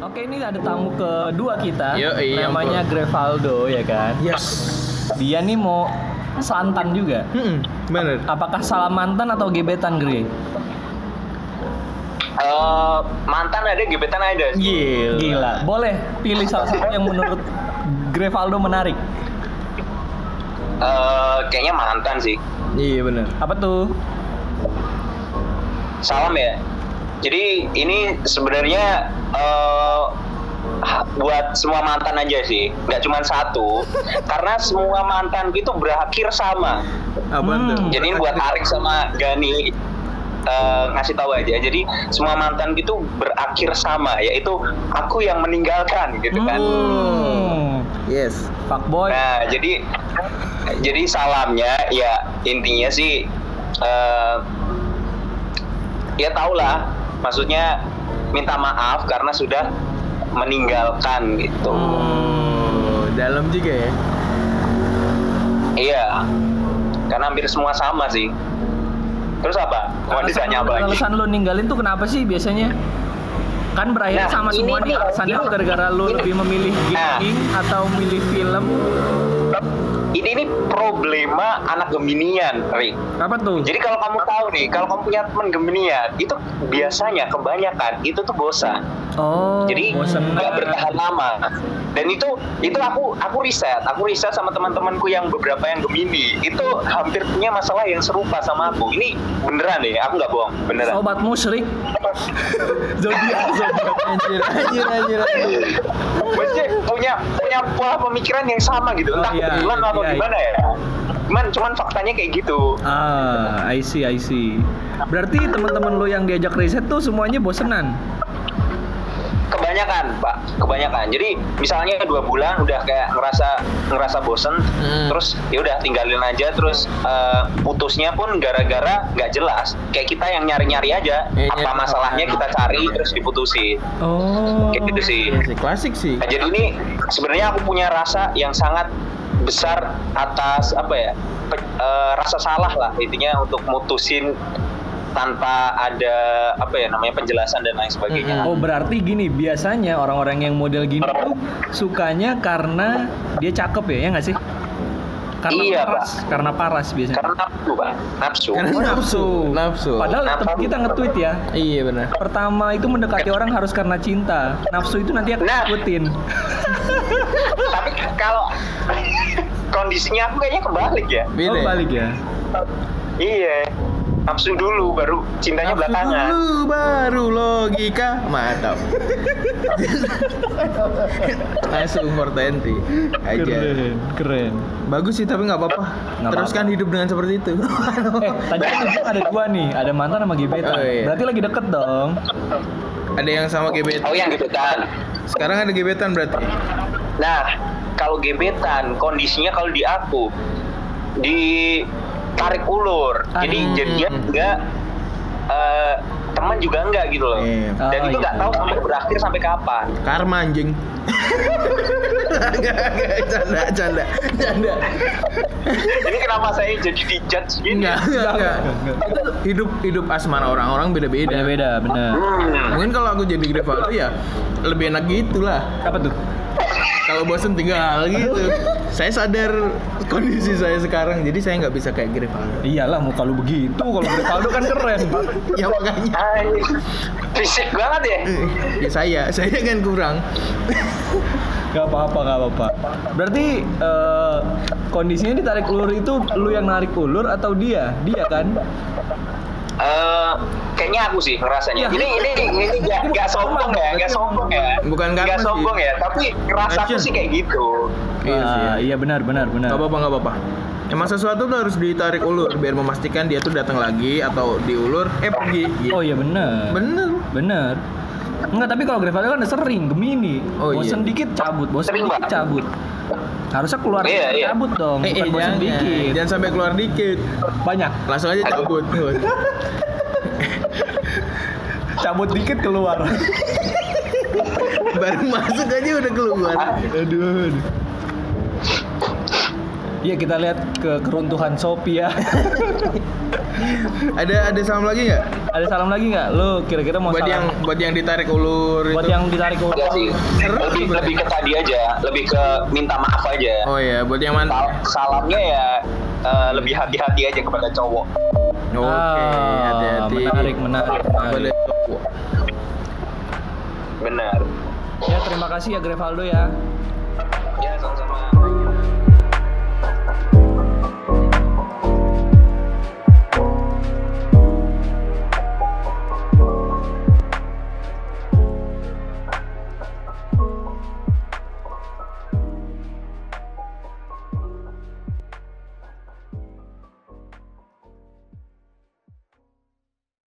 Oke ini ada tamu kedua kita Yo, iya, namanya Grevaldo ya kan Yes. dia nih mau santan juga Hmm, bener. apakah salah mantan atau gebetan Gre? Eh, mantan ada, gebetan ada. Gila. Gila boleh pilih salah satu yang menurut Grevaldo menarik Eh, kayaknya mantan sih. Iya bener. apa tuh? Salam ya. Jadi ini sebenarnya eh, buat semua mantan aja sih, nggak cuma satu. Karena semua mantan itu berakhir sama. Apa Hmm. Jadi ini buat Arik sama Gani eh, ngasih tahu aja. Jadi semua mantan gitu berakhir sama, yaitu aku yang meninggalkan gitu kan. Hmm. Yes. Fuckboy Nah, jadi jadi salamnya ya intinya sih eh ya tau lah, maksudnya minta maaf karena sudah meninggalkan gitu. Oh, dalam juga ya. Iya. Karena hampir semua sama sih. Terus apa? Mau Alasan ditanya apa lagi? Alasan lu ninggalin tuh kenapa sih biasanya? Kan berakhir Nah, sama ini semua nih nih, alasannya ini- gara-gara lu ini- lebih memilih Nah. gaming atau memilih film. Ini nih problema anak Geminian, Rik. Apa tuh? Jadi kalau kamu tahu nih, kalau kamu punya teman Geminian, itu biasanya kebanyakan itu tuh bosan. Oh, jadi nggak bertahan lama dan itu itu aku aku riset aku riset sama teman-temanku yang beberapa yang gemini itu hampir punya masalah yang serupa sama aku ini beneran deh aku nggak bohong beneran Sobat musyrik. Zodiak, zodiak. Anjir, anjir, anjir, anjir. maksudnya punya punya pola pemikiran yang sama gitu Oh, entah iya, kebetulan atau iya, gimana ya cuman cuman faktanya kayak gitu Ah, I see, I see. Berarti teman-teman lu yang diajak riset tuh semuanya bosenan. Kebanyakan pak kebanyakan jadi misalnya dua bulan udah kayak ngerasa ngerasa bosen Hmm. terus ya udah tinggalin aja terus eh, putusnya pun gara-gara nggak jelas kayak kita yang nyari-nyari aja Iya, apa iya. masalahnya kita cari terus diputusin Oh. kayak gitu sih Iya sih, klasik sih. Nah, jadi ini sebenarnya aku punya rasa yang sangat besar atas apa ya pe- eh, rasa salah lah intinya untuk mutusin tanpa ada apa ya namanya penjelasan dan lain sebagainya. Oh berarti gini biasanya orang-orang yang model gini tuh sukanya karena dia cakep ya ya nggak sih? Karena Iya, paras, karena paras biasanya. Karena nafsu, Pak. Nafsu. Karena Oh, nafsu, nafsu. Padahal Nafsu. kita nge-tweet ya. Iya benar. Pertama itu mendekati orang harus karena cinta. Nafsu itu nanti akan Nah. ikutin. Tapi kalau kondisinya aku kayaknya kebalik ya. Beda. Oh ya? balik ya. Iya. Nafsu dulu baru cintanya Nafsu belakangan. dulu baru logika mantap. Langsung Fortenti aja. Keren, keren. Bagus sih tapi nggak apa-apa. Teruskan hidup dengan seperti itu. Eh, tadi kan ada dua nih, ada mantan sama gebetan. Oh, iya. Berarti lagi deket dong. ada yang sama gebetan. Oh yang gitu kan. Sekarang ada gebetan berarti. Nah, kalau gebetan kondisinya kalau di aku di tarik ulur. Jadi Hmm. jadinya enggak eh, teman juga enggak gitu loh. Iya. Dan Oh, itu iya. nggak tahu sampai berakhir sampai kapan. Karma anjing. Enggak, enggak, canda, canda, canda. Ini kenapa saya jadi dijudge gini? Enggak, enggak, enggak. Hidup hidup asmara orang-orang beda-beda. Beda-beda, bener. Hmm. Mungkin kalau aku jadi Grevaldo ya lebih enak gitu lah. Apa tuh? Kalau bosen tinggal gitu. saya sadar kondisi saya sekarang, jadi saya nggak bisa kayak Grevaldo. Iyalah mau kalau begitu, kalau Rivaldo kan keren. ya makanya. Ay, fisik banget ya. ya saya, saya kan kurang. Gak apa-apa, gak apa-apa. Berarti eh, kondisinya ditarik ulur itu lu yang narik ulur atau dia? Dia kan? Eh, kayaknya aku sih ngerasanya. Iya. Ini ini ini gak, gak sombong ya, gak sombong ya. Bukan gak karma sih. sombong ya, tapi Action. sih kayak gitu. Iya sih. Ah, iya benar, benar, benar. Gak apa-apa, gak apa-apa. Emang sesuatu tuh harus ditarik ulur biar memastikan dia tuh datang lagi atau diulur, eh pergi. Gitu. Oh iya benar. Bener. Bener. Enggak, tapi kalau Grevaldo kan sering, Gemini. Oh, iya. bosen dikit cabut, bosen Sering, dikit Pak. cabut. Harusnya keluar Iya, dikit, iya. cabut dong, Eh, bukan eh, bosen jangan, dikit. jangan sampai keluar dikit. Banyak. Langsung aja cabut. cabut dikit keluar baru masuk aja udah keluar aduh. Iya kita lihat ke keruntuhan Shopee ya. ada ada salam lagi nggak? Ada salam lagi nggak? Lo kira-kira mau buat salam? yang buat yang ditarik ulur buat itu. yang ditarik ulur. Enggak sih. Lebih, lebih ke tadi aja, lebih ke minta maaf aja. Oh iya, buat yang mana? Salamnya ya uh, lebih hati-hati aja kepada cowok. Oke, okay, hati-hati. Menarik, menarik. menarik. Benar. Ya, terima kasih ya Grevaldo ya. Ya, sama-sama.